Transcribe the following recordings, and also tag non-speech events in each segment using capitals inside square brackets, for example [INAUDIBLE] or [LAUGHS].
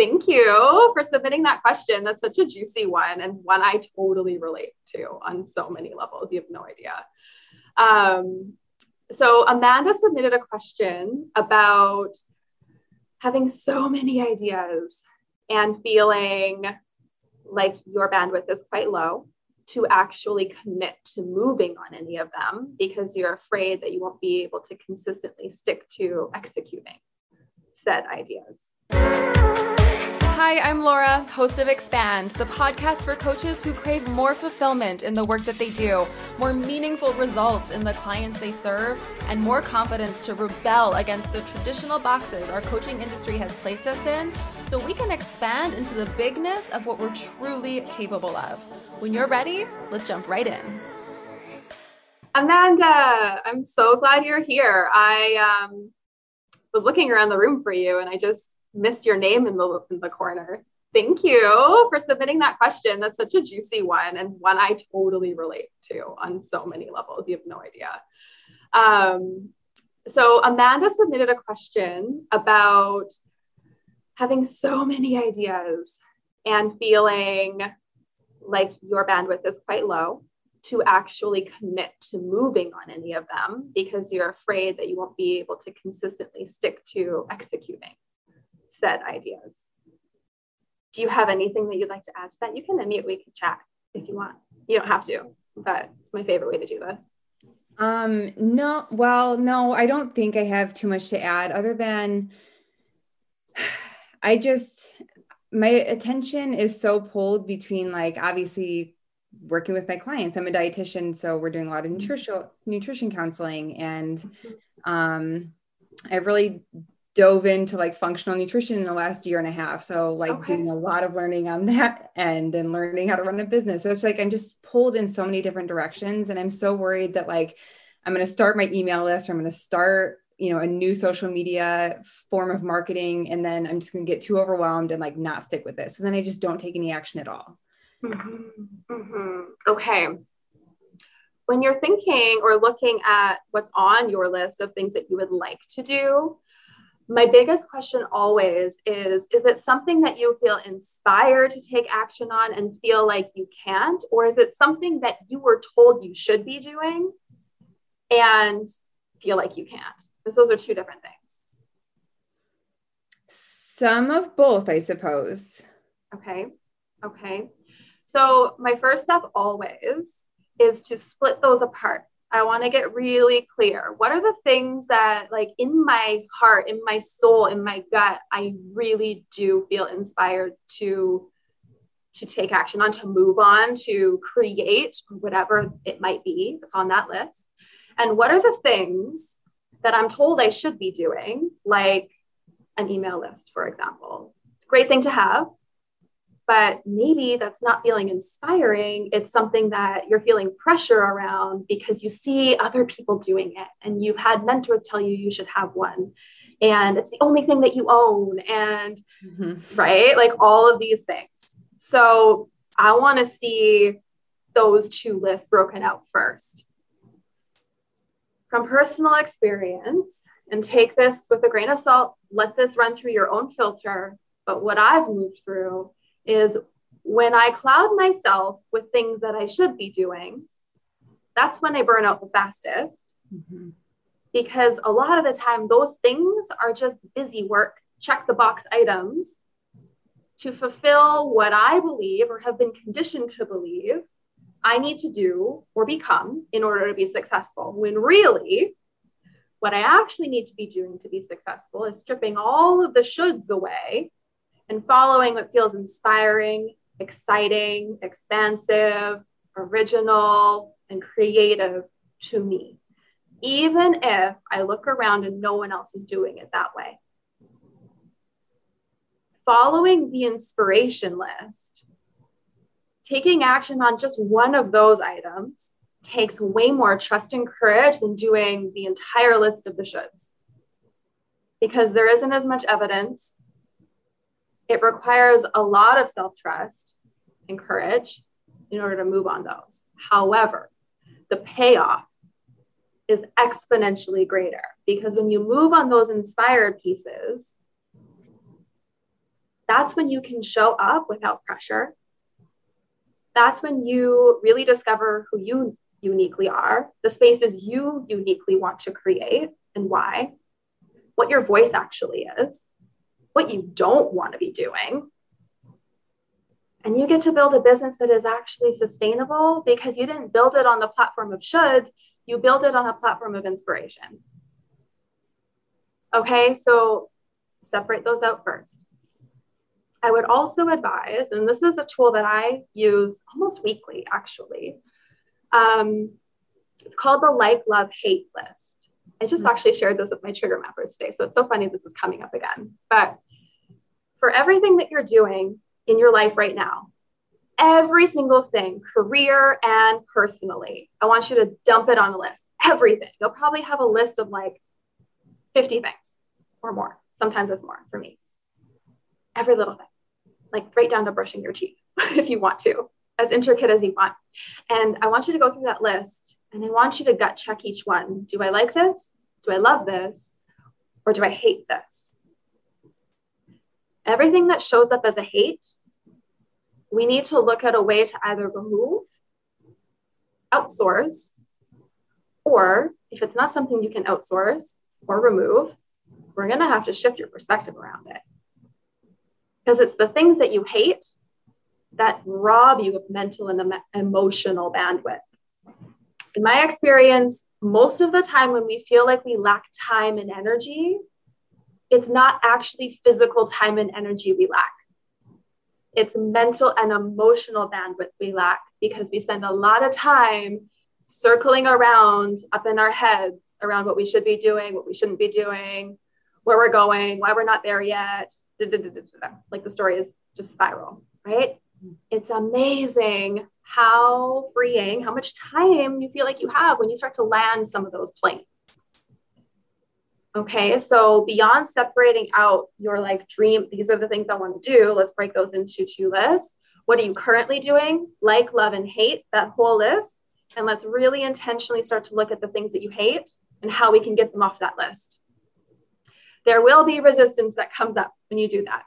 Thank you for submitting that question. That's such a juicy one and one I totally relate to on so many levels. You have no idea. Um, so, Amanda submitted a question about having so many ideas and feeling like your bandwidth is quite low to actually commit to moving on any of them because you're afraid that you won't be able to consistently stick to executing said ideas. Hi, I'm Laura, host of Expand, the podcast for coaches who crave more fulfillment in the work that they do, more meaningful results in the clients they serve, and more confidence to rebel against the traditional boxes our coaching industry has placed us in so we can expand into the bigness of what we're truly capable of. When you're ready, let's jump right in. Amanda, I'm so glad you're here. I um, was looking around the room for you and I just missed your name in the in the corner. Thank you for submitting that question. That's such a juicy one and one I totally relate to on so many levels. You have no idea. Um, so Amanda submitted a question about having so many ideas and feeling like your bandwidth is quite low to actually commit to moving on any of them because you're afraid that you won't be able to consistently stick to executing said ideas. Do you have anything that you'd like to add to that? You can unmute, we can chat if you want. You don't have to, but it's my favorite way to do this. Um, no, well, no, I don't think I have too much to add other than [SIGHS] I just, my attention is so pulled between like obviously working with my clients. I'm a dietitian, so we're doing a lot of nutrition nutrition counseling and mm-hmm. um I've really dove into like functional nutrition in the last year and a half. So like okay. doing a lot of learning on [LAUGHS] that end and learning how to run a business. So it's like I'm just pulled in so many different directions. And I'm so worried that like I'm going to start my email list or I'm going to start, you know, a new social media form of marketing. And then I'm just going to get too overwhelmed and like not stick with this. And then I just don't take any action at all. Mm-hmm. Mm-hmm. Okay. When you're thinking or looking at what's on your list of things that you would like to do, my biggest question always is is it something that you feel inspired to take action on and feel like you can't? Or is it something that you were told you should be doing and feel like you can't? Because those are two different things. Some of both i suppose. Okay. Okay. So my first step always is to split those apart I want to get really clear. What are the things that, like, in my heart, in my soul, in my gut, I really do feel inspired to to take action on, to move on, to create whatever it might be that's on that list? And what are the things that I'm told I should be doing, like an email list, for example? It's a great thing to have, but maybe that's not feeling inspiring. It's something that you're feeling pressure around because you see other people doing it and you've had mentors tell you you should have one. And it's the only thing that you own. And mm-hmm. right, like all of these things. So I want to see those two lists broken out first. From personal experience, and take this with a grain of salt, let this run through your own filter. But what I've moved through is when I cloud myself with things that I should be doing, that's when I burn out the fastest. Mm-hmm. Because a lot of the time, those things are just busy work, check the box items to fulfill what I believe or have been conditioned to believe I need to do or become in order to be successful. When really, what I actually need to be doing to be successful is stripping all of the shoulds away and following what feels inspiring, exciting, expansive, original, and creative to me, even if I look around and no one else is doing it that way. Following the inspiration list, taking action on just one of those items takes way more trust and courage than doing the entire list of the shoulds because there isn't as much evidence it requires a lot of self trust and courage in order to move on those. However, the payoff is exponentially greater because when you move on those inspired pieces, that's when you can show up without pressure. That's when you really discover who you uniquely are, the spaces you uniquely want to create and why, what your voice actually is, what you don't want to be doing. And you get to build a business that is actually sustainable because you didn't build it on the platform of shoulds, you build it on a platform of inspiration. Okay, so separate those out first. I would also advise, and this is a tool that I use almost weekly actually. Um, it's called the like, love, hate list. I just mm-hmm. actually shared this with my trigger mappers today. So it's so funny this is coming up again. But for everything that you're doing in your life right now, every single thing, career and personally, I want you to dump it on a list. Everything. You'll probably have a list of like 50 things or more. Sometimes it's more for me. Every little thing like right down to brushing your teeth [LAUGHS] if you want to, as intricate as you want. And I want you to go through that list and I want you to gut check each one. Do I like this? Do I love this? Or do I hate this? Everything that shows up as a hate, we need to look at a way to either remove, outsource, or if it's not something you can outsource or remove, we're going to have to shift your perspective around it because it's the things that you hate that rob you of mental and emotional bandwidth. In my experience, most of the time when we feel like we lack time and energy, it's not actually physical time and energy we lack. It's mental and emotional bandwidth we lack because we spend a lot of time circling around up in our heads around what we should be doing, what we shouldn't be doing, where we're going, why we're not there yet. Like the story is just spiral, right? It's amazing how freeing, how much time you feel like you have when you start to land some of those planes. Okay, so beyond separating out your like dream, these are the things I want to do. Let's break those into two lists. What are you currently doing? Like, love, and hate, that whole list. And let's really intentionally start to look at the things that you hate and how we can get them off that list there will be resistance that comes up when you do that.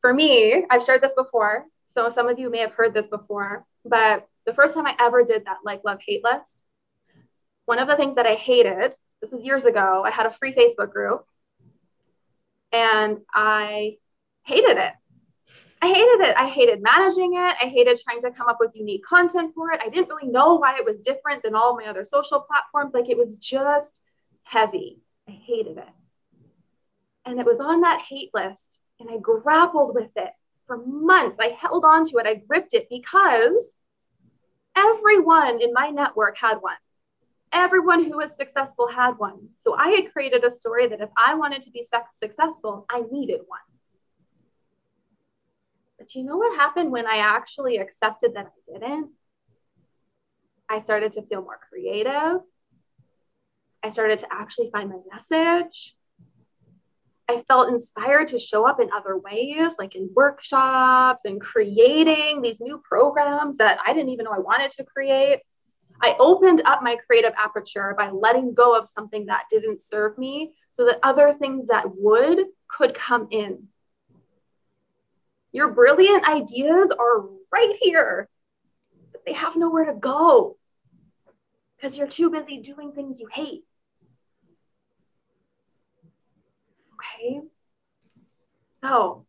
For me, I've shared this before, so some of you may have heard this before, but the first time I ever did that like love hate list, one of the things that I hated, this was years ago, I had a free Facebook group and I hated it. I hated it. I hated managing it. I hated trying to come up with unique content for it. I didn't really know why it was different than all my other social platforms. Like it was just heavy. I hated it. And it was on that hate list, and I grappled with it for months. I held on to it, I gripped it because everyone in my network had one. Everyone who was successful had one. So I had created a story that if I wanted to be successful, I needed one. But do you know what happened when I actually accepted that I didn't? I started to feel more creative. I started to actually find my message. I felt inspired to show up in other ways, like in workshops and creating these new programs that I didn't even know I wanted to create. I opened up my creative aperture by letting go of something that didn't serve me so that other things that would could come in. Your brilliant ideas are right here, but they have nowhere to go because you're too busy doing things you hate. So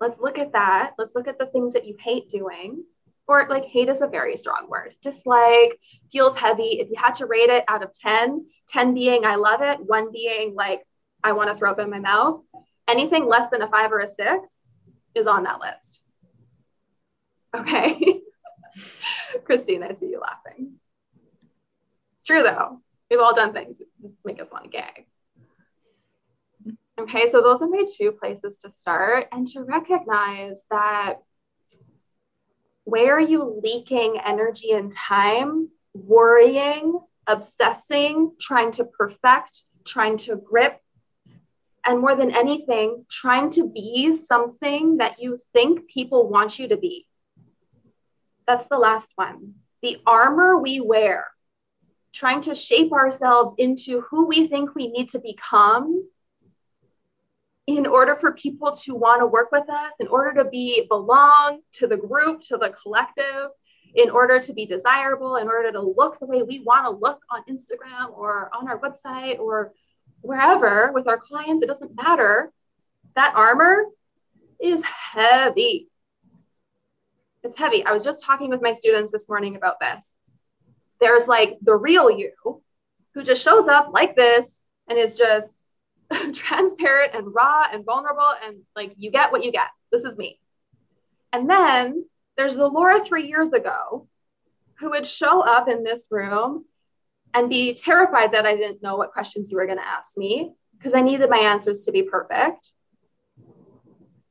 let's look at that. Let's look at the things that you hate doing. Or like hate is a very strong word. Dislike feels heavy. If you had to rate it out of 10, 10 being I love it, one being like I want to throw up in my mouth, anything less than a five or a six is on that list. Okay. [LAUGHS] Christine, I see you laughing. It's true though. We've all done things that make us want to gag. Okay, so those are my two places to start and to recognize that where are you leaking energy and time, worrying, obsessing, trying to perfect, trying to grip, and more than anything, trying to be something that you think people want you to be. That's the last one. The armor we wear, trying to shape ourselves into who we think we need to become in order for people to want to work with us, in order to be belong to the group, to the collective, in order to be desirable, in order to look the way we want to look on Instagram or on our website or wherever with our clients, it doesn't matter. That armor is heavy. It's heavy. I was just talking with my students this morning about this. There's like the real you who just shows up like this and is just [LAUGHS] transparent and raw and vulnerable and like you get what you get. This is me. And then there's the Laura three years ago who would show up in this room and be terrified that I didn't know what questions you were going to ask me because I needed my answers to be perfect.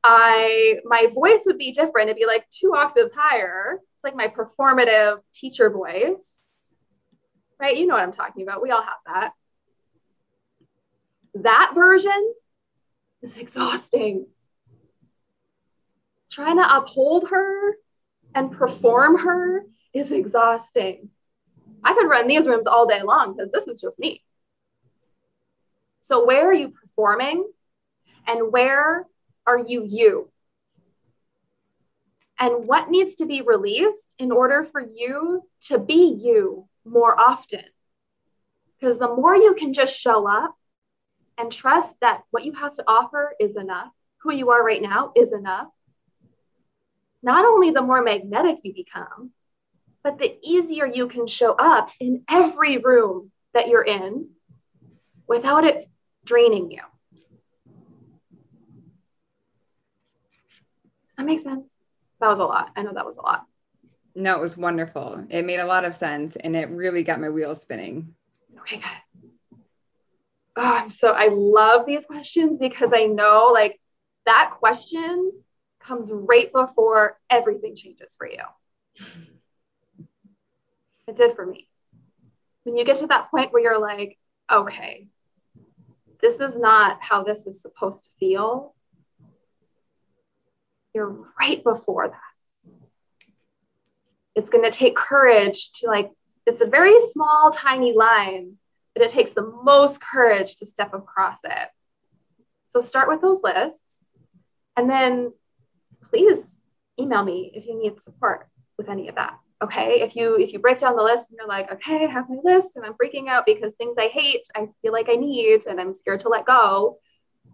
I my voice would be different. It'd be like two octaves higher. It's like my performative teacher voice. Right? You know what I'm talking about. We all have that. That version is exhausting. Trying to uphold her and perform her is exhausting. I could run these rooms all day long because this is just me. So, where are you performing and where are you you? And what needs to be released in order for you to be you more often? Because the more you can just show up and trust that what you have to offer is enough, who you are right now is enough, not only the more magnetic you become, but the easier you can show up in every room that you're in without it draining you. Does that make sense? That was a lot. I know that was a lot. No, it was wonderful. It made a lot of sense and it really got my wheels spinning. Okay, good. Oh, I'm so I love these questions because I know like that question comes right before everything changes for you. It did for me. When you get to that point where you're like, okay, this is not how this is supposed to feel, you're right before that. It's going to take courage to like, it's a very small, tiny line, but it takes the most courage to step across it. So start with those lists and then please email me if you need support with any of that okay? If you if you break down the list and you're like okay i have my list and i'm freaking out because things i hate i feel like i need and i'm scared to let go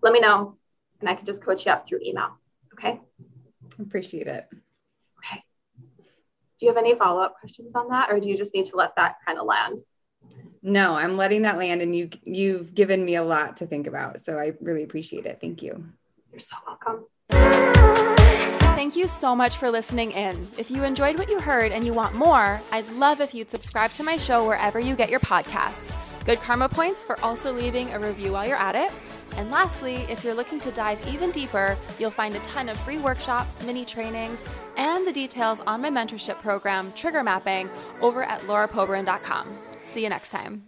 let me know and i can just coach you up through email okay? Appreciate it. Okay. Do you have any follow-up questions on that or do you just need to let that kind of land no i'm letting that land and you you've given me a lot to think about so i really appreciate it thank you you're so welcome Thank you so much for listening in. If you enjoyed what you heard and you want more, I'd love if you'd subscribe to my show wherever you get your podcasts. Good karma points for also leaving a review while you're at it. And lastly, if you're looking to dive even deeper, you'll find a ton of free workshops, mini trainings, and the details on my mentorship program, Trigger Mapping, over at laurapobrin.com. See you next time.